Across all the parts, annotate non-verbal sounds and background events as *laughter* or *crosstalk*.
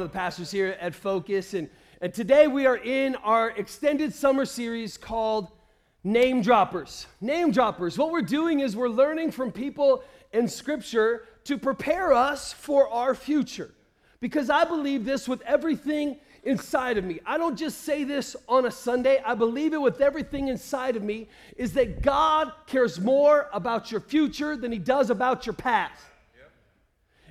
one of the pastors here at Focus. And, and today we are in our extended summer series called Name Droppers. Name Droppers. What we're doing is we're learning from people in Scripture to prepare us for our future. Because I believe this with everything inside of me. I don't just say this on a Sunday. I believe it with everything inside of me is that God cares more about your future than he does about your past.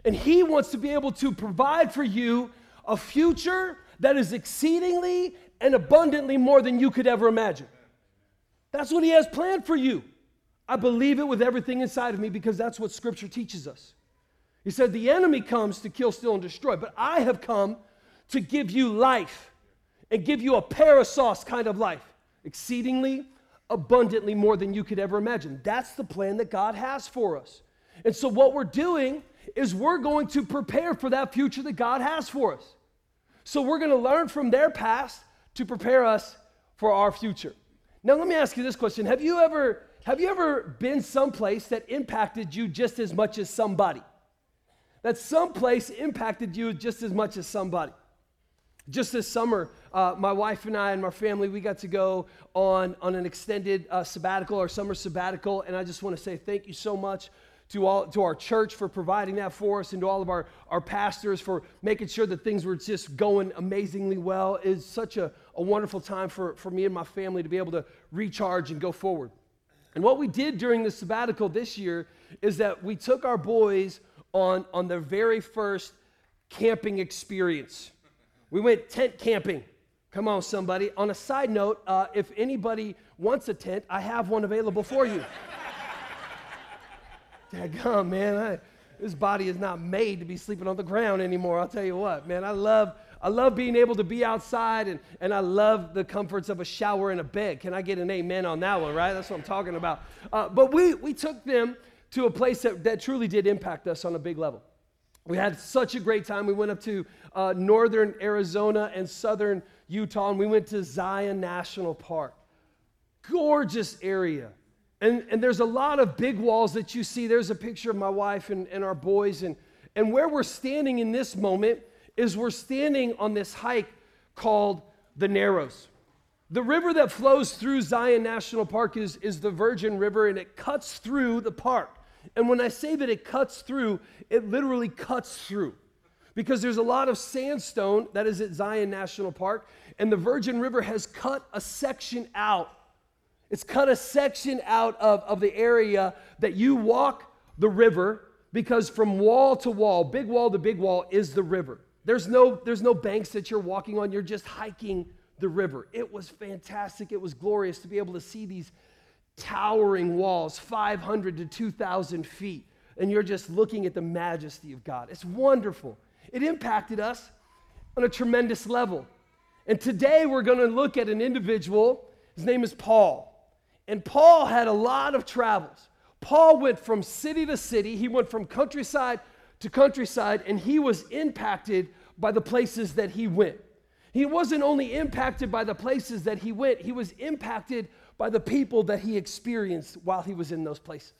And He wants to be able to provide for you a future that is exceedingly and abundantly more than you could ever imagine. That's what He has planned for you. I believe it with everything inside of me because that's what Scripture teaches us. He said, The enemy comes to kill, steal, and destroy, but I have come to give you life and give you a perissos kind of life, exceedingly abundantly more than you could ever imagine. That's the plan that God has for us. And so, what we're doing is we're going to prepare for that future that God has for us. So we're going to learn from their past to prepare us for our future. Now let me ask you this question. Have you ever have you ever been someplace that impacted you just as much as somebody? That someplace impacted you just as much as somebody. Just this summer, uh, my wife and I and my family, we got to go on, on an extended uh, sabbatical or summer sabbatical. And I just want to say thank you so much to, all, to our church for providing that for us and to all of our, our pastors for making sure that things were just going amazingly well. It's such a, a wonderful time for, for me and my family to be able to recharge and go forward. And what we did during the sabbatical this year is that we took our boys on, on their very first camping experience. We went tent camping. Come on, somebody. On a side note, uh, if anybody wants a tent, I have one available for you. *laughs* Daggum, *laughs* man. I, this body is not made to be sleeping on the ground anymore. I'll tell you what, man. I love, I love being able to be outside and, and I love the comforts of a shower and a bed. Can I get an amen on that one, right? That's what I'm talking about. Uh, but we, we took them to a place that, that truly did impact us on a big level. We had such a great time. We went up to uh, northern Arizona and southern Utah, and we went to Zion National Park. Gorgeous area. And, and there's a lot of big walls that you see. There's a picture of my wife and, and our boys. And, and where we're standing in this moment is we're standing on this hike called the Narrows. The river that flows through Zion National Park is, is the Virgin River, and it cuts through the park. And when I say that it cuts through, it literally cuts through. Because there's a lot of sandstone that is at Zion National Park, and the Virgin River has cut a section out it's cut a section out of, of the area that you walk the river because from wall to wall, big wall to big wall, is the river. There's no, there's no banks that you're walking on, you're just hiking the river. It was fantastic. It was glorious to be able to see these towering walls, 500 to 2,000 feet, and you're just looking at the majesty of God. It's wonderful. It impacted us on a tremendous level. And today we're going to look at an individual. His name is Paul. And Paul had a lot of travels. Paul went from city to city, he went from countryside to countryside, and he was impacted by the places that he went. He wasn't only impacted by the places that he went, he was impacted by the people that he experienced while he was in those places.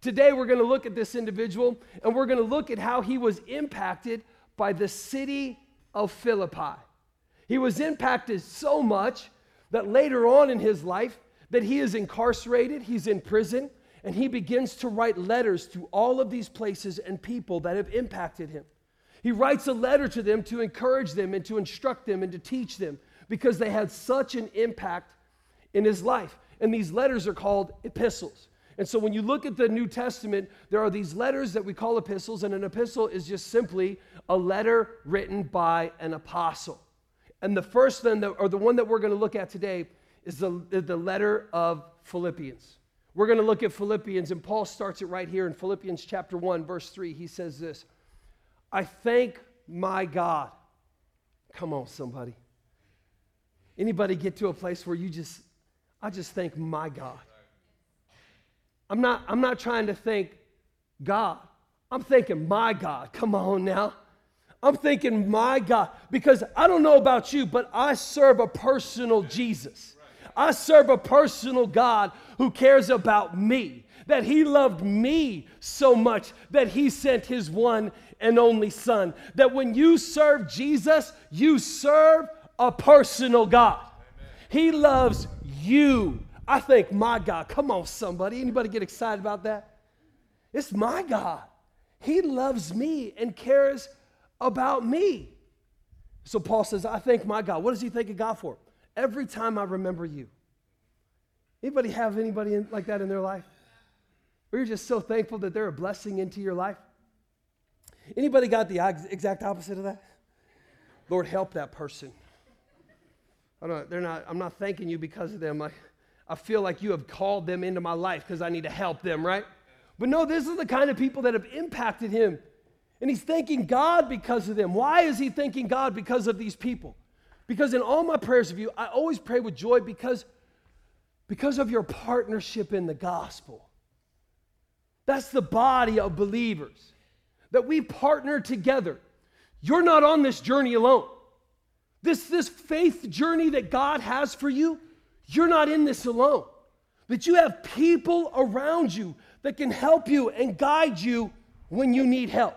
Today, we're going to look at this individual and we're going to look at how he was impacted by the city of Philippi. He was impacted so much that later on in his life, that he is incarcerated, he's in prison, and he begins to write letters to all of these places and people that have impacted him. He writes a letter to them to encourage them and to instruct them and to teach them because they had such an impact in his life. And these letters are called epistles. And so when you look at the New Testament, there are these letters that we call epistles, and an epistle is just simply a letter written by an apostle. And the first one, or the one that we're going to look at today, is the, the letter of Philippians. We're going to look at Philippians, and Paul starts it right here in Philippians chapter 1, verse 3. He says this I thank my God. Come on, somebody. Anybody get to a place where you just, I just thank my God. I'm not, I'm not trying to thank God. I'm thanking my God. Come on now. I'm thinking, my God, because I don't know about you, but I serve a personal Jesus. I serve a personal God who cares about me, that He loved me so much that He sent His one and only Son. That when you serve Jesus, you serve a personal God. Amen. He loves you. I think my God. Come on, somebody. Anybody get excited about that? It's my God. He loves me and cares about me. So Paul says, I thank my God. What does he thank God for? Every time I remember you. Anybody have anybody in, like that in their life? Where you're just so thankful that they're a blessing into your life? Anybody got the exact opposite of that? Lord, help that person. I don't, they're not, I'm not thanking you because of them. I, I feel like you have called them into my life because I need to help them, right? But no, this is the kind of people that have impacted him. And he's thanking God because of them. Why is he thanking God because of these people? Because in all my prayers of you, I always pray with joy because, because of your partnership in the gospel. That's the body of believers, that we partner together. You're not on this journey alone. This, this faith journey that God has for you, you're not in this alone. That you have people around you that can help you and guide you when you need help.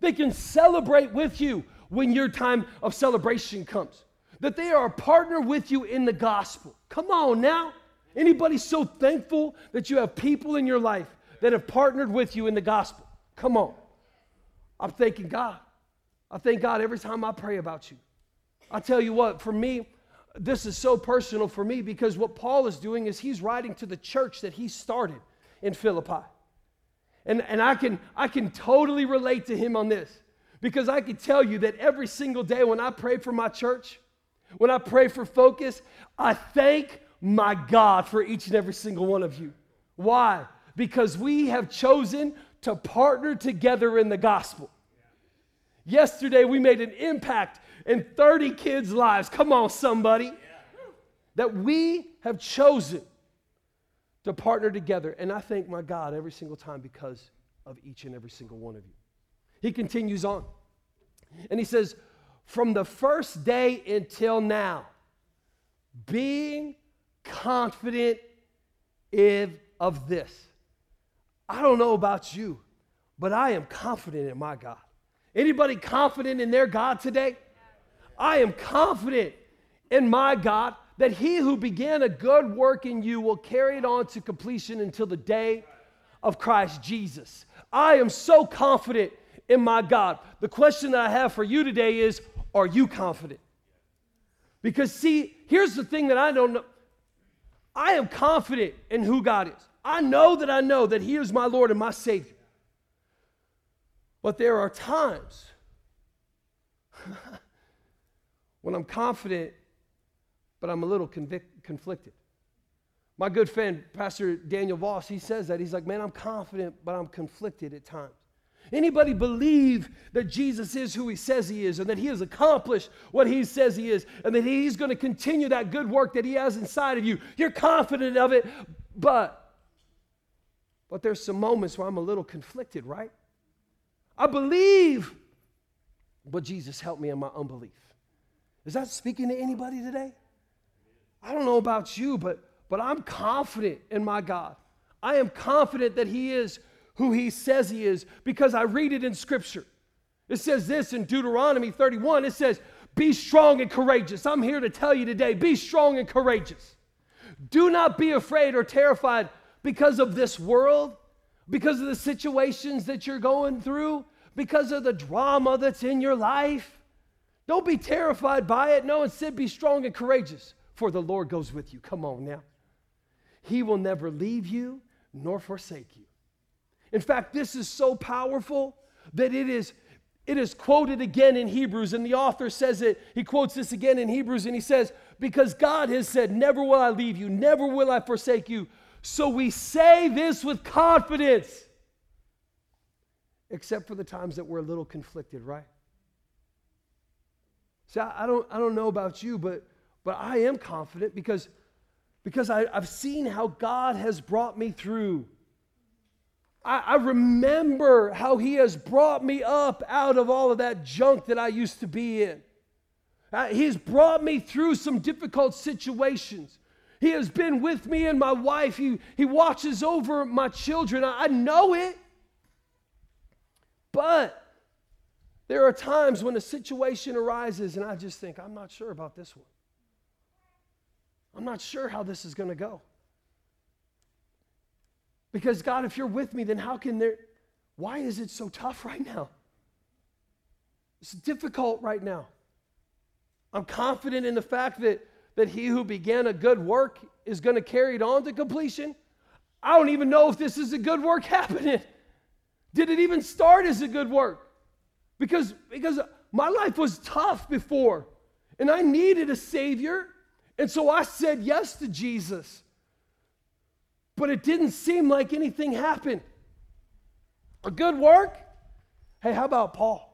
They can celebrate with you when your time of celebration comes. That they are a partner with you in the gospel. Come on now. Anybody so thankful that you have people in your life that have partnered with you in the gospel? Come on. I'm thanking God. I thank God every time I pray about you. I tell you what, for me, this is so personal for me because what Paul is doing is he's writing to the church that he started in Philippi. And, and I, can, I can totally relate to him on this because I can tell you that every single day when I pray for my church, when I pray for focus, I thank my God for each and every single one of you. Why? Because we have chosen to partner together in the gospel. Yesterday, we made an impact in 30 kids' lives. Come on, somebody. That we have chosen to partner together. And I thank my God every single time because of each and every single one of you. He continues on. And he says, From the first day until now, being confident of this. I don't know about you, but I am confident in my God. Anybody confident in their God today? I am confident in my God that he who began a good work in you will carry it on to completion until the day of Christ Jesus. I am so confident in my God. The question that I have for you today is Are you confident? Because, see, here's the thing that I don't know I am confident in who God is. I know that I know that He is my Lord and my Savior. But there are times *laughs* when I'm confident, but I'm a little convic- conflicted. My good friend, Pastor Daniel Voss, he says that. He's like, man, I'm confident, but I'm conflicted at times. Anybody believe that Jesus is who he says he is and that he has accomplished what he says he is and that he's going to continue that good work that he has inside of you? You're confident of it, but but there's some moments where I'm a little conflicted, right? I believe, but Jesus help me in my unbelief. Is that speaking to anybody today? I don't know about you, but, but I'm confident in my God. I am confident that He is who He says He is because I read it in Scripture. It says this in Deuteronomy 31 it says, Be strong and courageous. I'm here to tell you today be strong and courageous. Do not be afraid or terrified because of this world, because of the situations that you're going through, because of the drama that's in your life. Don't be terrified by it. No, instead, be strong and courageous, for the Lord goes with you. Come on now. He will never leave you nor forsake you. In fact, this is so powerful that it is it is quoted again in Hebrews, and the author says it. He quotes this again in Hebrews, and he says, Because God has said, Never will I leave you, never will I forsake you. So we say this with confidence, except for the times that we're a little conflicted, right? See, I, I don't, I don't know about you, but, but I am confident because, because I, I've seen how God has brought me through. I, I remember how He has brought me up out of all of that junk that I used to be in. Uh, he's brought me through some difficult situations. He has been with me and my wife. He, he watches over my children. I, I know it. But there are times when a situation arises and I just think, I'm not sure about this one. I'm not sure how this is going to go. Because, God, if you're with me, then how can there, why is it so tough right now? It's difficult right now. I'm confident in the fact that, that he who began a good work is going to carry it on to completion. I don't even know if this is a good work *laughs* happening. Did it even start as a good work? Because, because my life was tough before, and I needed a Savior. And so I said yes to Jesus. But it didn't seem like anything happened. A good work? Hey, how about Paul?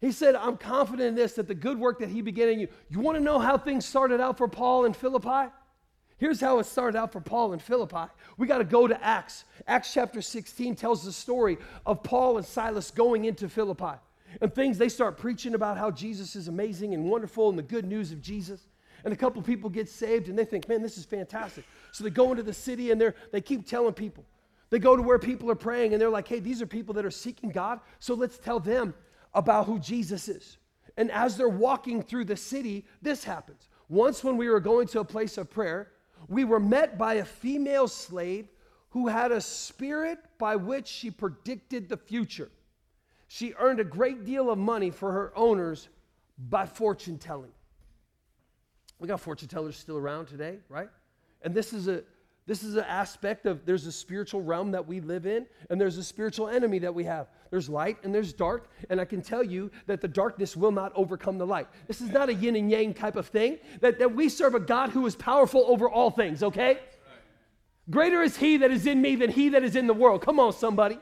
He said, I'm confident in this, that the good work that he began in you. You want to know how things started out for Paul in Philippi? Here's how it started out for Paul in Philippi. We got to go to Acts. Acts chapter 16 tells the story of Paul and Silas going into Philippi. And things, they start preaching about how Jesus is amazing and wonderful and the good news of Jesus and a couple people get saved and they think, man, this is fantastic. So they go into the city and they they keep telling people. They go to where people are praying and they're like, hey, these are people that are seeking God, so let's tell them about who Jesus is. And as they're walking through the city, this happens. Once, when we were going to a place of prayer, we were met by a female slave who had a spirit by which she predicted the future. She earned a great deal of money for her owners by fortune telling. We got fortune tellers still around today, right? And this is a this is an aspect of there's a spiritual realm that we live in, and there's a spiritual enemy that we have. There's light and there's dark, and I can tell you that the darkness will not overcome the light. This is not a yin and yang type of thing, that, that we serve a God who is powerful over all things, okay? Greater is he that is in me than he that is in the world. Come on, somebody.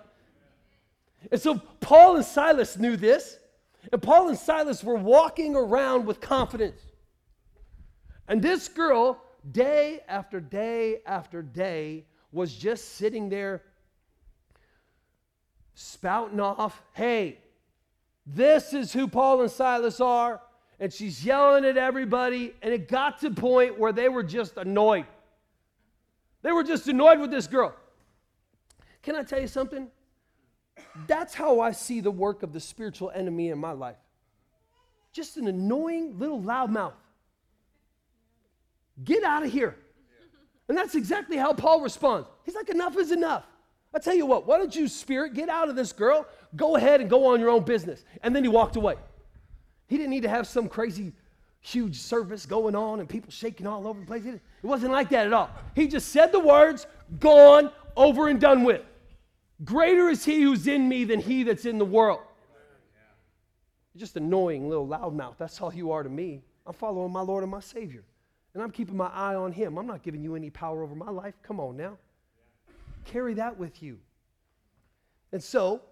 And so Paul and Silas knew this, and Paul and Silas were walking around with confidence. And this girl, day after day after day, was just sitting there spouting off, hey, this is who Paul and Silas are. And she's yelling at everybody. And it got to the point where they were just annoyed. They were just annoyed with this girl. Can I tell you something? That's how I see the work of the spiritual enemy in my life. Just an annoying little loudmouth. Get out of here. And that's exactly how Paul responds. He's like, enough is enough. I tell you what, why don't you, spirit, get out of this girl, go ahead and go on your own business. And then he walked away. He didn't need to have some crazy, huge service going on and people shaking all over the place. It wasn't like that at all. He just said the words, gone, over and done with. Greater is he who's in me than he that's in the world. Just annoying little loudmouth. That's all you are to me. I'm following my Lord and my Savior and I'm keeping my eye on Him. I'm not giving you any power over my life. Come on now. Carry that with you. And so,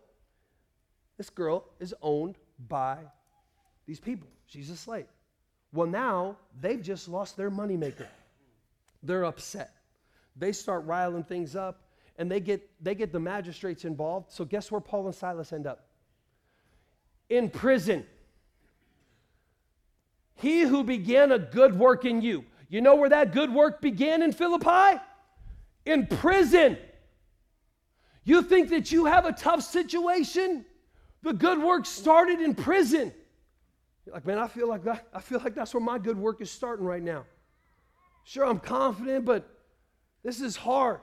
this girl is owned by these people. She's a slave. Well, now they've just lost their moneymaker. They're upset. They start riling things up and they get, they get the magistrates involved. So, guess where Paul and Silas end up? In prison. He who began a good work in you. You know where that good work began in Philippi? In prison. You think that you have a tough situation? The good work started in prison. You're like, man, I feel like that, I feel like that's where my good work is starting right now. Sure, I'm confident, but this is hard.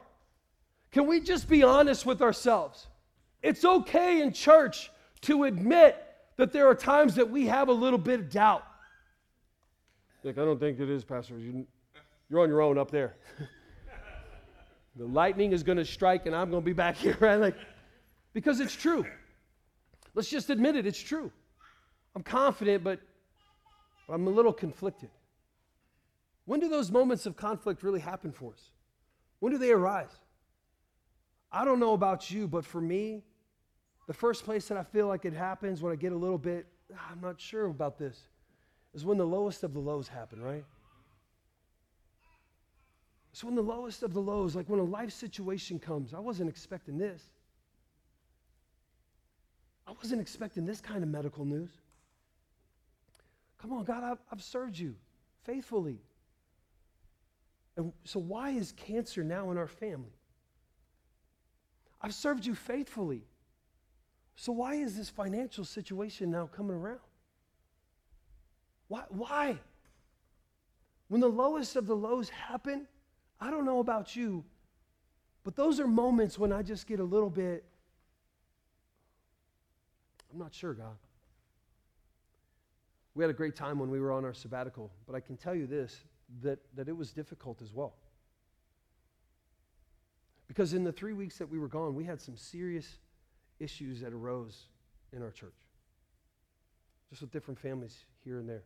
Can we just be honest with ourselves? It's okay in church to admit that there are times that we have a little bit of doubt. Like, I don't think it is, Pastor. You, you're on your own up there. *laughs* the lightning is going to strike, and I'm going to be back *laughs* here, right? Like, because it's true. Let's just admit it. It's true. I'm confident, but I'm a little conflicted. When do those moments of conflict really happen for us? When do they arise? I don't know about you, but for me, the first place that I feel like it happens when I get a little bit, ah, I'm not sure about this, is when the lowest of the lows happen, right? It's when the lowest of the lows, like when a life situation comes. I wasn't expecting this. I wasn't expecting this kind of medical news. Come on, God, I've, I've served you faithfully. And so, why is cancer now in our family? I've served you faithfully. So, why is this financial situation now coming around? Why? Why? When the lowest of the lows happen, I don't know about you, but those are moments when I just get a little bit, I'm not sure, God. We had a great time when we were on our sabbatical, but I can tell you this that, that it was difficult as well. Because in the three weeks that we were gone, we had some serious issues that arose in our church, just with different families here and there.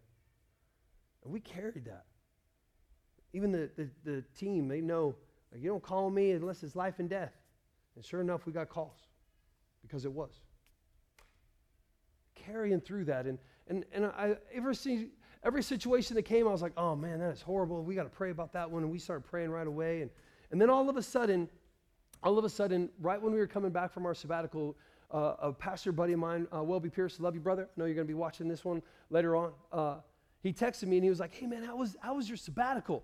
And we carried that. Even the, the, the team, they know like, you don't call me unless it's life and death. And sure enough, we got calls because it was. Carrying through that. And, and, and I, ever see, every situation that came, I was like, oh man, that is horrible. We got to pray about that one. And we started praying right away. And, and then all of a sudden, all of a sudden, right when we were coming back from our sabbatical, uh, a pastor buddy of mine, uh, Welby Pierce, love you, brother. I know you're going to be watching this one later on. Uh, he texted me and he was like, hey man, how was, how was your sabbatical?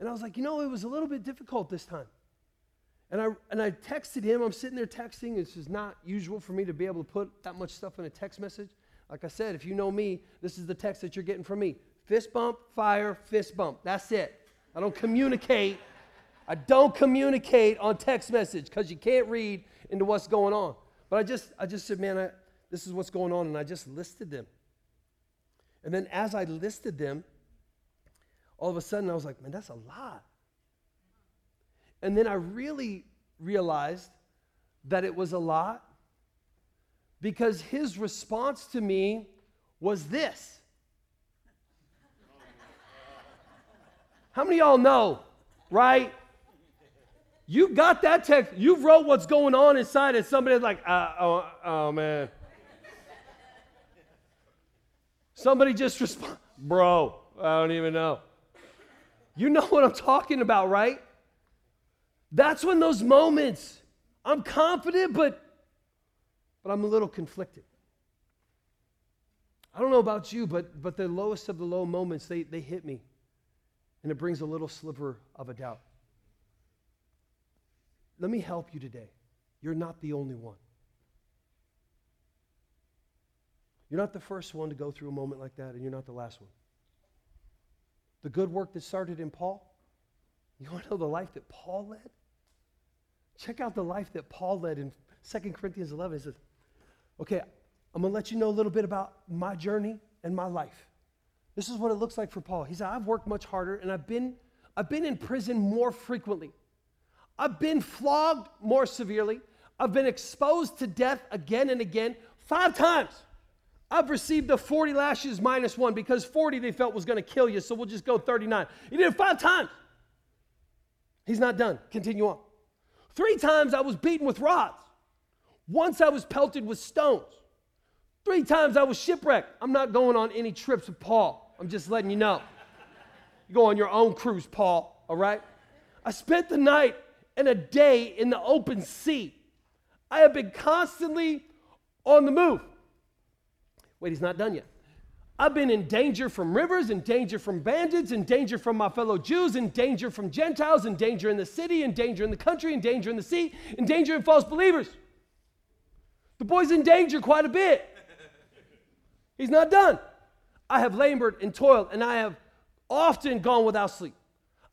And I was like, you know, it was a little bit difficult this time. And I, and I texted him. I'm sitting there texting. This is not usual for me to be able to put that much stuff in a text message. Like I said, if you know me, this is the text that you're getting from me fist bump, fire, fist bump. That's it. I don't communicate. I don't communicate on text message because you can't read into what's going on. But I just, I just said, man, I, this is what's going on. And I just listed them. And then as I listed them, all of a sudden I was like, man, that's a lot. And then I really realized that it was a lot because his response to me was this. How many y'all know, right? You got that text, you wrote what's going on inside, and somebody's like, uh, oh, oh man. Somebody just respond, bro, I don't even know. You know what I'm talking about, right? That's when those moments, I'm confident, but, but I'm a little conflicted. I don't know about you, but, but the lowest of the low moments, they, they hit me. And it brings a little sliver of a doubt. Let me help you today. You're not the only one. You're not the first one to go through a moment like that, and you're not the last one. The good work that started in Paul. You want to know the life that Paul led? Check out the life that Paul led in 2 Corinthians 11. He says, Okay, I'm going to let you know a little bit about my journey and my life. This is what it looks like for Paul. He said, I've worked much harder and I've been, I've been in prison more frequently. I've been flogged more severely. I've been exposed to death again and again, five times. I've received the 40 lashes minus one because 40 they felt was going to kill you, so we'll just go 39. He did it five times. He's not done. Continue on. Three times I was beaten with rods. Once I was pelted with stones. Three times I was shipwrecked. I'm not going on any trips with Paul. I'm just letting you know. You go on your own cruise, Paul, all right? I spent the night and a day in the open sea. I have been constantly on the move. Wait, he's not done yet. I've been in danger from rivers, in danger from bandits, in danger from my fellow Jews, in danger from Gentiles, in danger in the city, in danger in the country, in danger in the sea, in danger in false believers. The boy's in danger quite a bit. He's not done. I have labored and toiled, and I have often gone without sleep.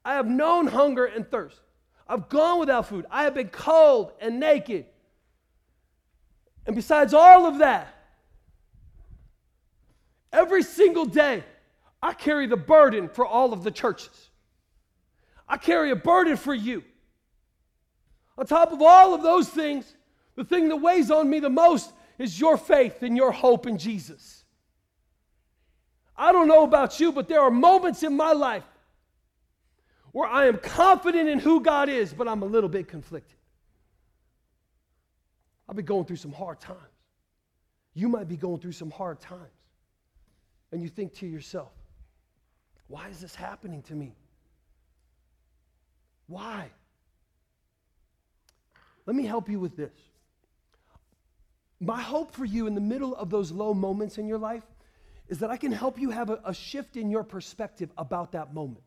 I have known hunger and thirst. I've gone without food. I have been cold and naked. And besides all of that, Every single day, I carry the burden for all of the churches. I carry a burden for you. On top of all of those things, the thing that weighs on me the most is your faith and your hope in Jesus. I don't know about you, but there are moments in my life where I am confident in who God is, but I'm a little bit conflicted. I've been going through some hard times. You might be going through some hard times and you think to yourself, why is this happening to me? Why? Let me help you with this. My hope for you in the middle of those low moments in your life is that I can help you have a, a shift in your perspective about that moment.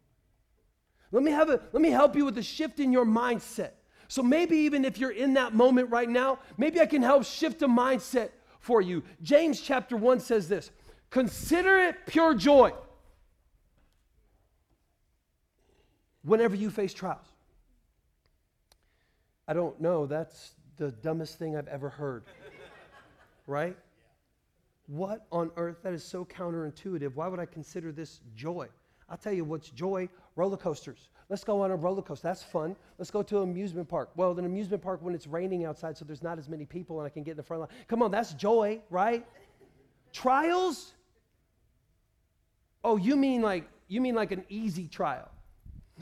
Let me have a, let me help you with a shift in your mindset. So maybe even if you're in that moment right now, maybe I can help shift a mindset for you. James chapter 1 says this Consider it pure joy whenever you face trials. I don't know, that's the dumbest thing I've ever heard. right? What on earth? That is so counterintuitive. Why would I consider this joy? I'll tell you what's joy roller coasters. Let's go on a roller coaster. That's fun. Let's go to an amusement park. Well, an amusement park when it's raining outside, so there's not as many people and I can get in the front line. Come on, that's joy, right? Trials? Oh, you mean like you mean like an easy trial?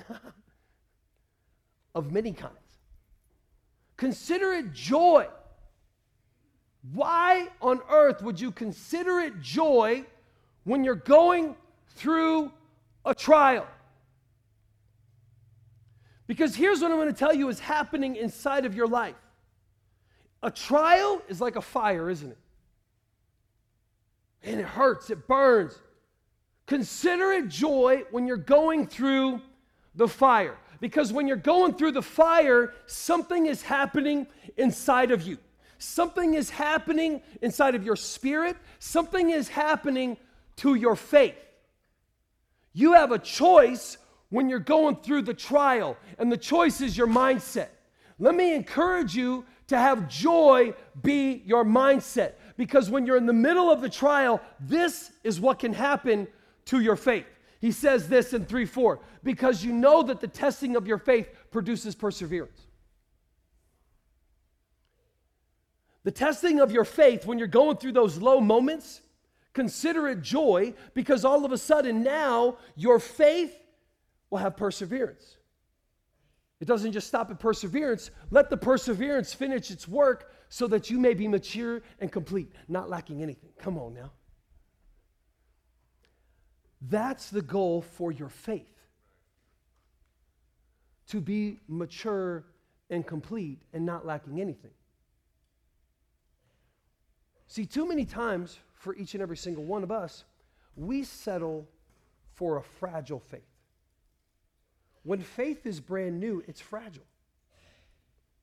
*laughs* of many kinds. Consider it joy. Why on earth would you consider it joy when you're going through a trial? Because here's what I'm going to tell you is happening inside of your life. A trial is like a fire, isn't it? And it hurts, it burns. Consider it joy when you're going through the fire. Because when you're going through the fire, something is happening inside of you. Something is happening inside of your spirit. Something is happening to your faith. You have a choice when you're going through the trial, and the choice is your mindset. Let me encourage you to have joy be your mindset because when you're in the middle of the trial, this is what can happen to your faith. He says this in 3 4 because you know that the testing of your faith produces perseverance. The testing of your faith, when you're going through those low moments, consider it joy because all of a sudden now your faith will have perseverance. It doesn't just stop at perseverance. Let the perseverance finish its work so that you may be mature and complete, not lacking anything. Come on now. That's the goal for your faith to be mature and complete and not lacking anything. See, too many times for each and every single one of us, we settle for a fragile faith. When faith is brand new, it's fragile,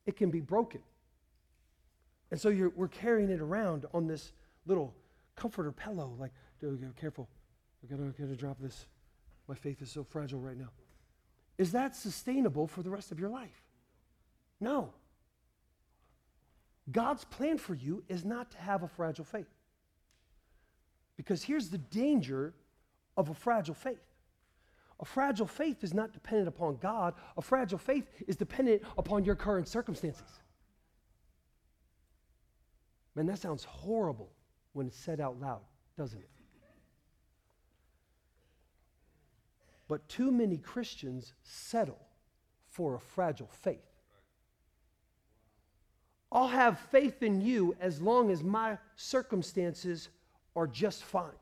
it can be broken. And so we're carrying it around on this little comforter pillow, like, dude, careful. I gotta, I gotta drop this. My faith is so fragile right now. Is that sustainable for the rest of your life? No. God's plan for you is not to have a fragile faith. Because here's the danger of a fragile faith. A fragile faith is not dependent upon God. A fragile faith is dependent upon your current circumstances. Man, that sounds horrible when it's said out loud, doesn't it? But too many Christians settle for a fragile faith. I'll have faith in you as long as my circumstances are just fine.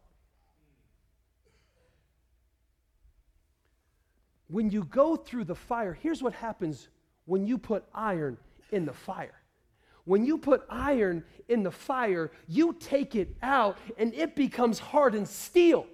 When you go through the fire, here's what happens when you put iron in the fire. When you put iron in the fire, you take it out and it becomes hardened steel.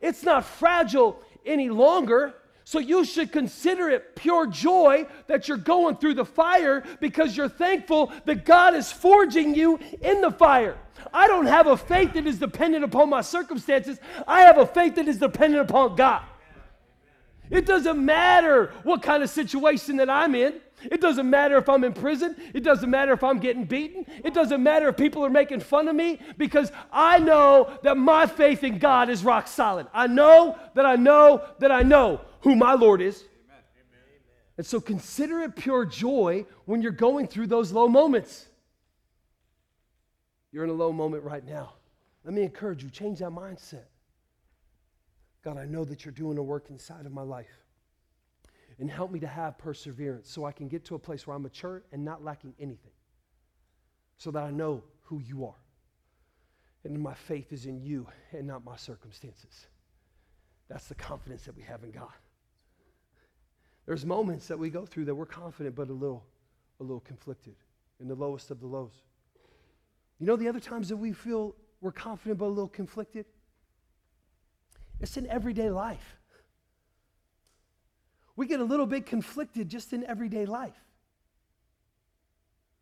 It's not fragile, any longer. So you should consider it pure joy that you're going through the fire because you're thankful that God is forging you in the fire. I don't have a faith that is dependent upon my circumstances. I have a faith that is dependent upon God. It doesn't matter what kind of situation that I'm in. It doesn't matter if I'm in prison. It doesn't matter if I'm getting beaten. It doesn't matter if people are making fun of me because I know that my faith in God is rock solid. I know that I know that I know who my Lord is. And so consider it pure joy when you're going through those low moments. You're in a low moment right now. Let me encourage you, change that mindset. God, I know that you're doing a work inside of my life and help me to have perseverance so I can get to a place where I'm mature and not lacking anything, so that I know who you are. And my faith is in you and not my circumstances. That's the confidence that we have in God. There's moments that we go through that we're confident but a little, a little conflicted in the lowest of the lows. You know the other times that we feel we're confident but a little conflicted? It's in everyday life we get a little bit conflicted just in everyday life.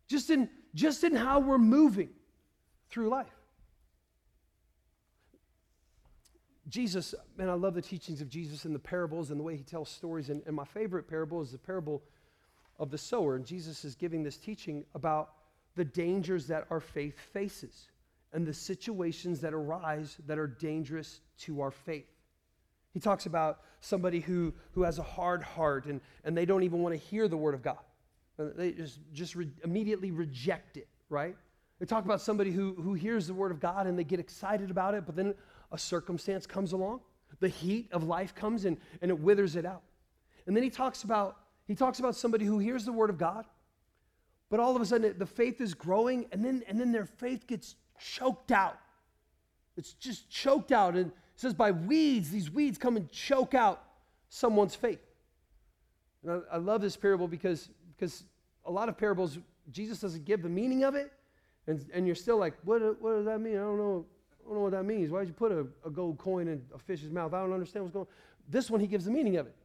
Just in, just in how we're moving through life. Jesus, man, I love the teachings of Jesus and the parables and the way he tells stories. And, and my favorite parable is the parable of the sower. And Jesus is giving this teaching about the dangers that our faith faces and the situations that arise that are dangerous to our faith. He talks about somebody who, who has a hard heart and, and they don't even want to hear the word of God. They just, just re- immediately reject it, right? They talk about somebody who, who hears the word of God and they get excited about it, but then a circumstance comes along. The heat of life comes and, and it withers it out. And then he talks about he talks about somebody who hears the word of God, but all of a sudden the faith is growing, and then and then their faith gets choked out. It's just choked out. And says by weeds, these weeds come and choke out someone's faith. And I, I love this parable because, because a lot of parables, Jesus doesn't give the meaning of it. And, and you're still like, what, what does that mean? I don't know. I don't know what that means. Why did you put a, a gold coin in a fish's mouth? I don't understand what's going on. This one, he gives the meaning of it.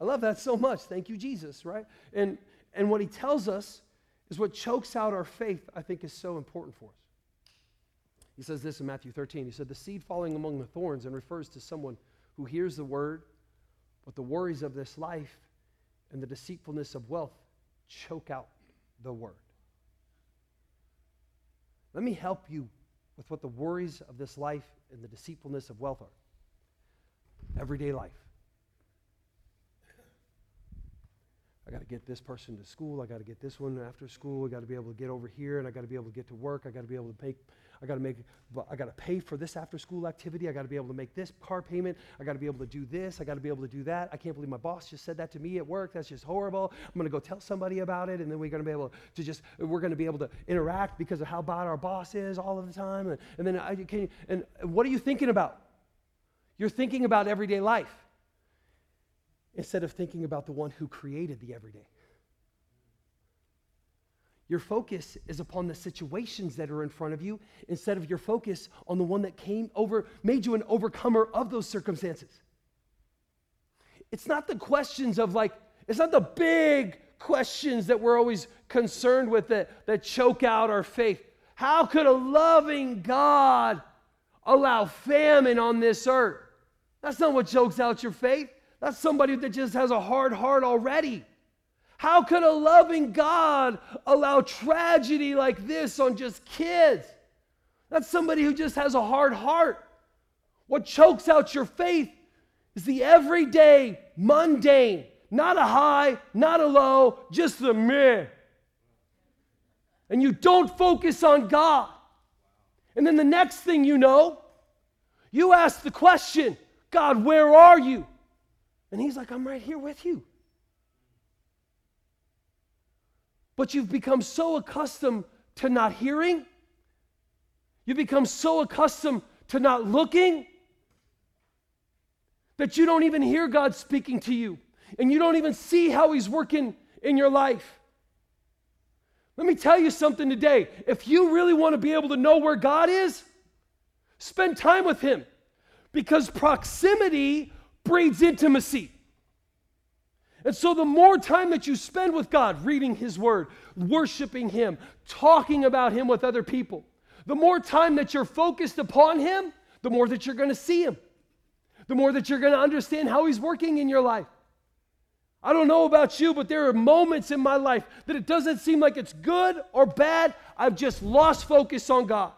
I love that so much. Thank you, Jesus, right? And, and what he tells us is what chokes out our faith, I think, is so important for us. He says this in Matthew 13. He said, The seed falling among the thorns, and refers to someone who hears the word, but the worries of this life and the deceitfulness of wealth choke out the word. Let me help you with what the worries of this life and the deceitfulness of wealth are. Everyday life. I got to get this person to school. I got to get this one after school. I got to be able to get over here, and I got to be able to get to work. I got to be able to make I got to make, I got to pay for this after school activity. I got to be able to make this car payment. I got to be able to do this. I got to be able to do that. I can't believe my boss just said that to me at work. That's just horrible. I'm going to go tell somebody about it. And then we're going to be able to just, we're going to be able to interact because of how bad our boss is all of the time. And, and then I can, and what are you thinking about? You're thinking about everyday life instead of thinking about the one who created the everyday. Your focus is upon the situations that are in front of you instead of your focus on the one that came over, made you an overcomer of those circumstances. It's not the questions of like, it's not the big questions that we're always concerned with that, that choke out our faith. How could a loving God allow famine on this earth? That's not what chokes out your faith. That's somebody that just has a hard heart already. How could a loving God allow tragedy like this on just kids? That's somebody who just has a hard heart. What chokes out your faith is the everyday, mundane, not a high, not a low, just the meh. And you don't focus on God. And then the next thing you know, you ask the question, God, where are you? And He's like, I'm right here with you. But you've become so accustomed to not hearing, you become so accustomed to not looking that you don't even hear God speaking to you and you don't even see how He's working in your life. Let me tell you something today. If you really want to be able to know where God is, spend time with Him because proximity breeds intimacy. And so, the more time that you spend with God, reading His Word, worshiping Him, talking about Him with other people, the more time that you're focused upon Him, the more that you're going to see Him, the more that you're going to understand how He's working in your life. I don't know about you, but there are moments in my life that it doesn't seem like it's good or bad. I've just lost focus on God.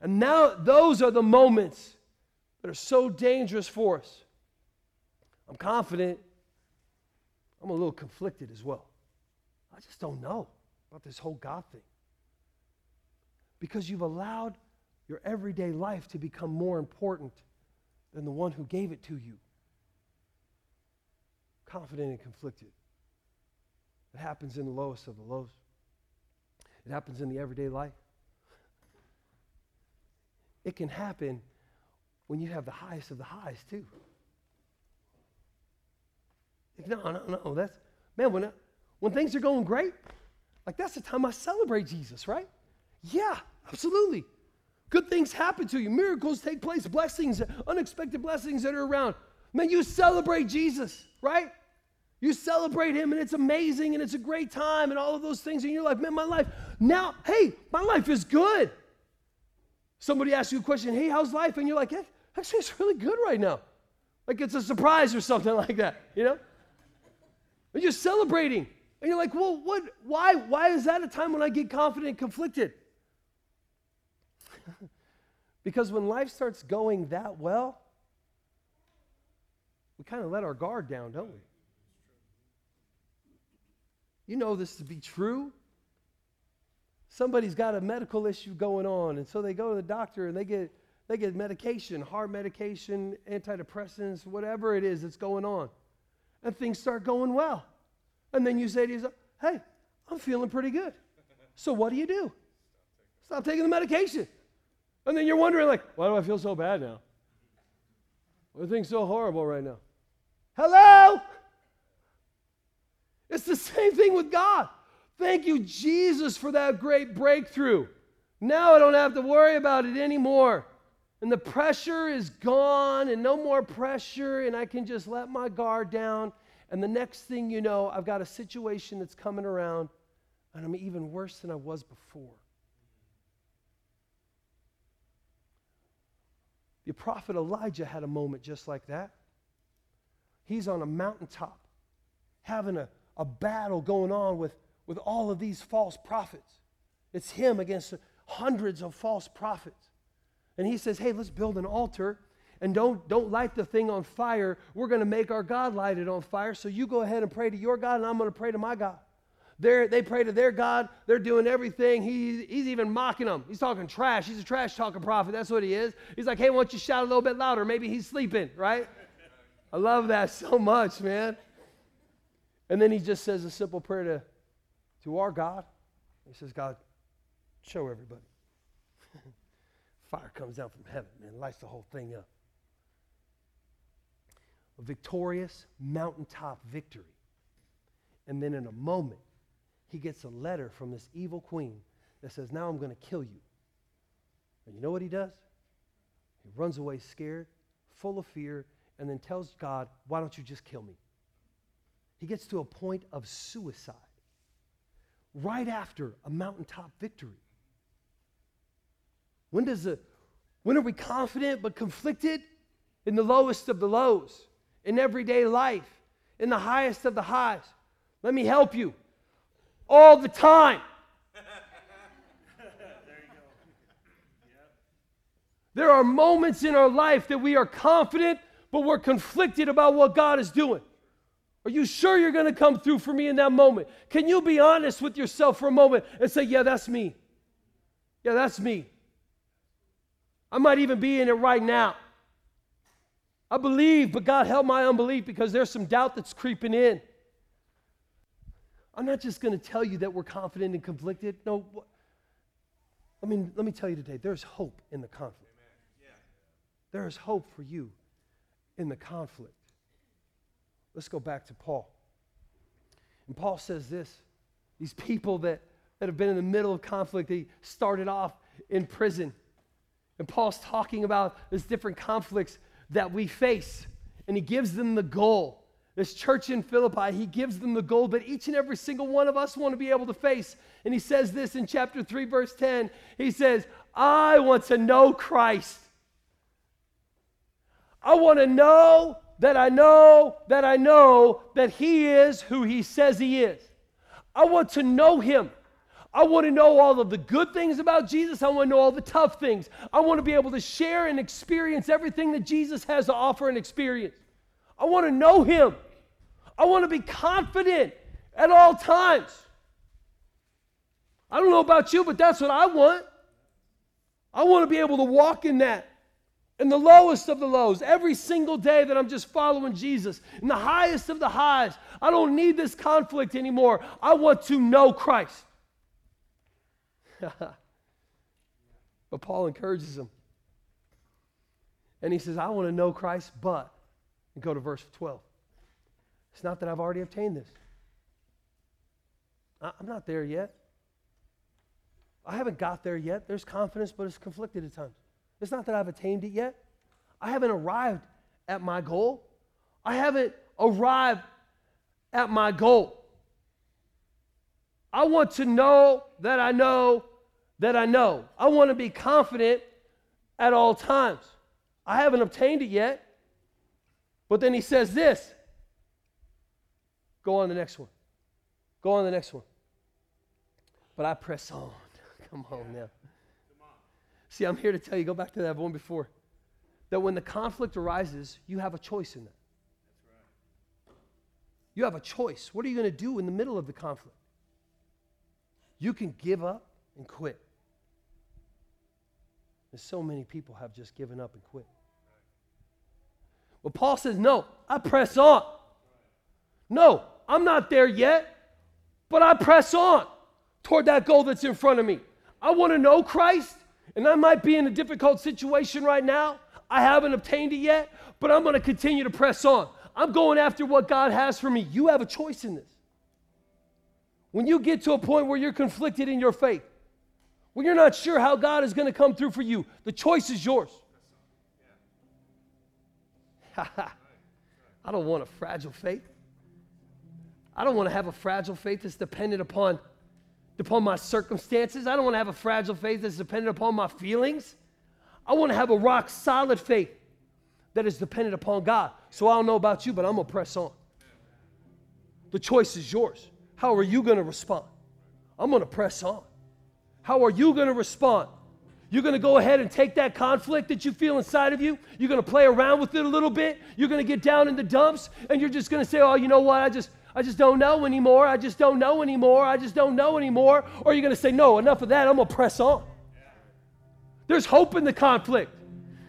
And now, those are the moments that are so dangerous for us. I'm confident. I'm a little conflicted as well. I just don't know about this whole God thing. Because you've allowed your everyday life to become more important than the one who gave it to you. Confident and conflicted. It happens in the lowest of the lows, it happens in the everyday life. It can happen when you have the highest of the highs, too. No, no, no. That's man. When when things are going great, like that's the time I celebrate Jesus, right? Yeah, absolutely. Good things happen to you. Miracles take place. Blessings, unexpected blessings that are around. Man, you celebrate Jesus, right? You celebrate him and it's amazing and it's a great time and all of those things in your life. Man, my life, now, hey, my life is good. Somebody asks you a question, hey, how's life? And you're like, hey, actually, it's really good right now. Like it's a surprise or something *laughs* like that, you know? And you're celebrating. And you're like, well, what, why, why is that a time when I get confident and conflicted? *laughs* because when life starts going that well, we kind of let our guard down, don't we? You know this to be true. Somebody's got a medical issue going on, and so they go to the doctor and they get they get medication, heart medication, antidepressants, whatever it is that's going on. And things start going well. And then you say to yourself, hey, I'm feeling pretty good. So what do you do? Stop taking the medication. And then you're wondering, like, why do I feel so bad now? Everything's so horrible right now. Hello? It's the same thing with God. Thank you, Jesus, for that great breakthrough. Now I don't have to worry about it anymore. And the pressure is gone, and no more pressure, and I can just let my guard down. And the next thing you know, I've got a situation that's coming around, and I'm even worse than I was before. The prophet Elijah had a moment just like that. He's on a mountaintop having a, a battle going on with, with all of these false prophets. It's him against hundreds of false prophets. And he says, Hey, let's build an altar and don't, don't light the thing on fire. We're going to make our God light it on fire. So you go ahead and pray to your God, and I'm going to pray to my God. They're, they pray to their God. They're doing everything. He, he's even mocking them. He's talking trash. He's a trash talking prophet. That's what he is. He's like, hey, why don't you shout a little bit louder? Maybe he's sleeping, right? I love that so much, man. And then he just says a simple prayer to, to our God. He says, God, show everybody. Fire comes down from heaven, man, lights the whole thing up. A victorious mountaintop victory. And then in a moment, he gets a letter from this evil queen that says, Now I'm going to kill you. And you know what he does? He runs away scared, full of fear, and then tells God, Why don't you just kill me? He gets to a point of suicide right after a mountaintop victory. When does it, when are we confident but conflicted? In the lowest of the lows, in everyday life, in the highest of the highs. Let me help you. All the time. There are moments in our life that we are confident, but we're conflicted about what God is doing. Are you sure you're going to come through for me in that moment? Can you be honest with yourself for a moment and say, Yeah, that's me? Yeah, that's me. I might even be in it right now. I believe, but God help my unbelief because there's some doubt that's creeping in. I'm not just going to tell you that we're confident and conflicted. No, I mean, let me tell you today there's hope in the conflict. Yeah. There is hope for you in the conflict. Let's go back to Paul. And Paul says this these people that, that have been in the middle of conflict, they started off in prison. And Paul's talking about these different conflicts that we face. And he gives them the goal. This church in Philippi, he gives them the goal that each and every single one of us want to be able to face. And he says this in chapter 3, verse 10. He says, I want to know Christ. I want to know that I know that I know that He is who He says He is. I want to know Him. I want to know all of the good things about Jesus. I want to know all the tough things. I want to be able to share and experience everything that Jesus has to offer and experience. I want to know Him. I want to be confident at all times. I don't know about you, but that's what I want. I want to be able to walk in that in the lowest of the lows, every single day that I'm just following Jesus, in the highest of the highs. I don't need this conflict anymore. I want to know Christ. *laughs* but Paul encourages him. And he says, I want to know Christ, but, and go to verse 12. It's not that I've already obtained this. I'm not there yet. I haven't got there yet. There's confidence, but it's conflicted at times. It's not that I've attained it yet. I haven't arrived at my goal, I haven't arrived at my goal. I want to know that I know that I know. I want to be confident at all times. I haven't obtained it yet. But then he says this go on the next one. Go on the next one. But I press on. *laughs* Come on now. See, I'm here to tell you, go back to that one before, that when the conflict arises, you have a choice in that. You have a choice. What are you going to do in the middle of the conflict? You can give up and quit. And so many people have just given up and quit. Well, Paul says, No, I press on. No, I'm not there yet, but I press on toward that goal that's in front of me. I want to know Christ, and I might be in a difficult situation right now. I haven't obtained it yet, but I'm going to continue to press on. I'm going after what God has for me. You have a choice in this. When you get to a point where you're conflicted in your faith, when you're not sure how God is going to come through for you, the choice is yours. *laughs* I don't want a fragile faith. I don't want to have a fragile faith that's dependent upon, upon my circumstances. I don't want to have a fragile faith that's dependent upon my feelings. I want to have a rock solid faith that is dependent upon God. So I don't know about you, but I'm going to press on. The choice is yours. How are you going to respond? I'm going to press on. How are you going to respond? You're going to go ahead and take that conflict that you feel inside of you. You're going to play around with it a little bit. You're going to get down in the dumps and you're just going to say, "Oh, you know what? I just I just don't know anymore. I just don't know anymore. I just don't know anymore." Or you're going to say, "No, enough of that. I'm going to press on." There's hope in the conflict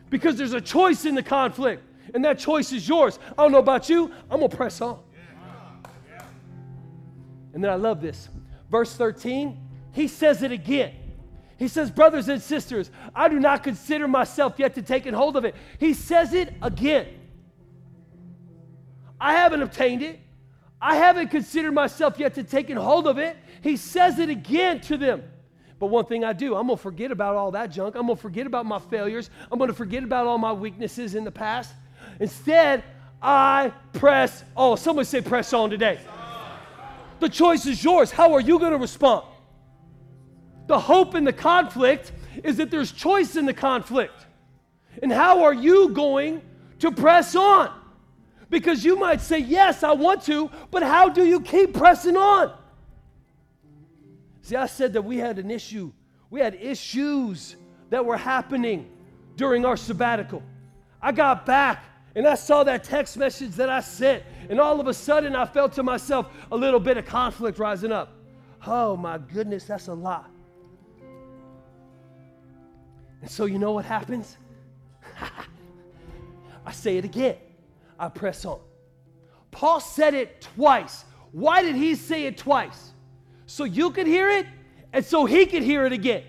because there's a choice in the conflict, and that choice is yours. I don't know about you. I'm going to press on. And then I love this. Verse 13 he says it again. He says, Brothers and sisters, I do not consider myself yet to take hold of it. He says it again. I haven't obtained it. I haven't considered myself yet to take hold of it. He says it again to them. But one thing I do, I'm to forget about all that junk. I'm to forget about my failures. I'm to forget about all my weaknesses in the past. Instead, I press Oh, Somebody say press on today. The choice is yours. How are you going to respond? The hope in the conflict is that there's choice in the conflict. And how are you going to press on? Because you might say, Yes, I want to, but how do you keep pressing on? See, I said that we had an issue. We had issues that were happening during our sabbatical. I got back and I saw that text message that I sent, and all of a sudden I felt to myself a little bit of conflict rising up. Oh my goodness, that's a lot. And so, you know what happens? *laughs* I say it again. I press on. Paul said it twice. Why did he say it twice? So you could hear it, and so he could hear it again.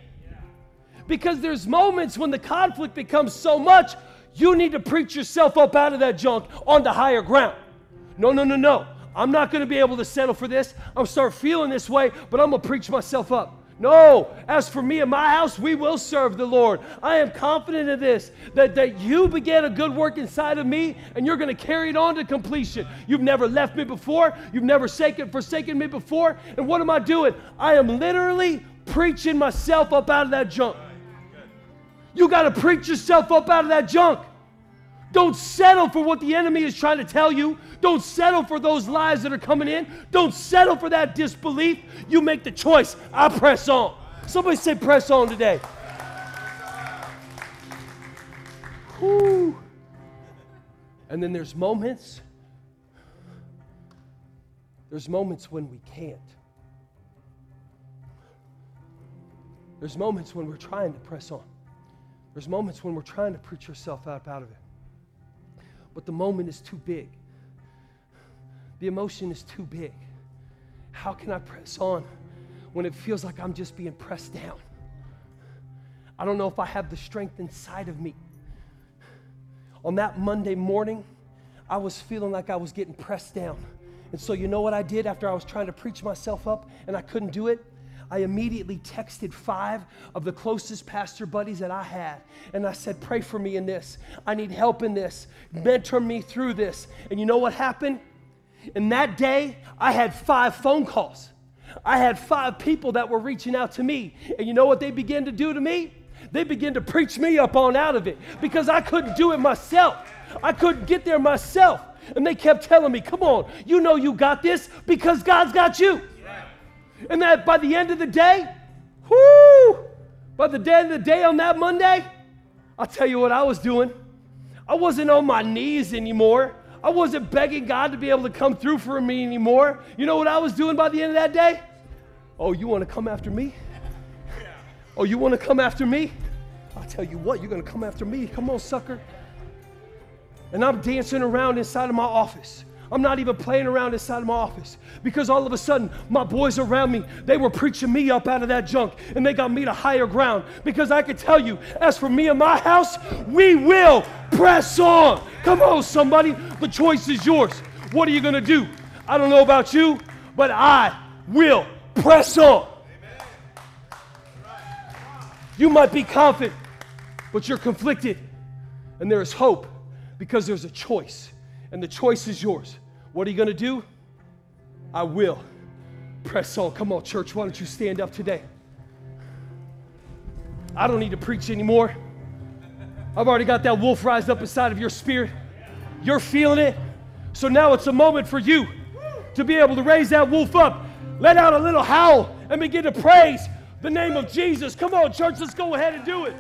Because there's moments when the conflict becomes so much, you need to preach yourself up out of that junk onto higher ground. No, no, no, no. I'm not going to be able to settle for this. I'm start feeling this way, but I'm going to preach myself up. No, as for me and my house, we will serve the Lord. I am confident of this that, that you began a good work inside of me and you're going to carry it on to completion. You've never left me before, you've never forsaken, forsaken me before. And what am I doing? I am literally preaching myself up out of that junk. You got to preach yourself up out of that junk. Don't settle for what the enemy is trying to tell you. Don't settle for those lies that are coming in. Don't settle for that disbelief. You make the choice. I press on. Somebody say, press on today. And then there's moments, there's moments when we can't. There's moments when we're trying to press on. There's moments when we're trying to preach yourself up out of it but the moment is too big. The emotion is too big. How can I press on when it feels like I'm just being pressed down? I don't know if I have the strength inside of me. On that Monday morning, I was feeling like I was getting pressed down. And so, you know what I did after I was trying to preach myself up and I couldn't do it? I immediately texted five of the closest pastor buddies that I had. And I said, Pray for me in this. I need help in this. Mentor me through this. And you know what happened? In that day, I had five phone calls. I had five people that were reaching out to me. And you know what they began to do to me? They began to preach me up on out of it because I couldn't do it myself. I couldn't get there myself. And they kept telling me, come on, you know you got this because God's got you. And that by the end of the day, whoo, by the end of the day on that Monday, I'll tell you what I was doing. I wasn't on my knees anymore. I wasn't begging God to be able to come through for me anymore. You know what I was doing by the end of that day? Oh, you want to come after me? Oh, you want to come after me? I'll tell you what, you're going to come after me. Come on, sucker. And I'm dancing around inside of my office. I'm not even playing around inside of my office because all of a sudden my boys around me, they were preaching me up out of that junk and they got me to higher ground because I can tell you, as for me and my house, we will press on. Come on, somebody. The choice is yours. What are you going to do? I don't know about you, but I will press on. You might be confident, but you're conflicted, and there is hope because there's a choice, and the choice is yours. What are you going to do? I will press on. Come on, church, why don't you stand up today? I don't need to preach anymore. I've already got that wolf rised up inside of your spirit. You're feeling it. So now it's a moment for you to be able to raise that wolf up, let out a little howl, and begin to praise the name of Jesus. Come on, church, let's go ahead and do it.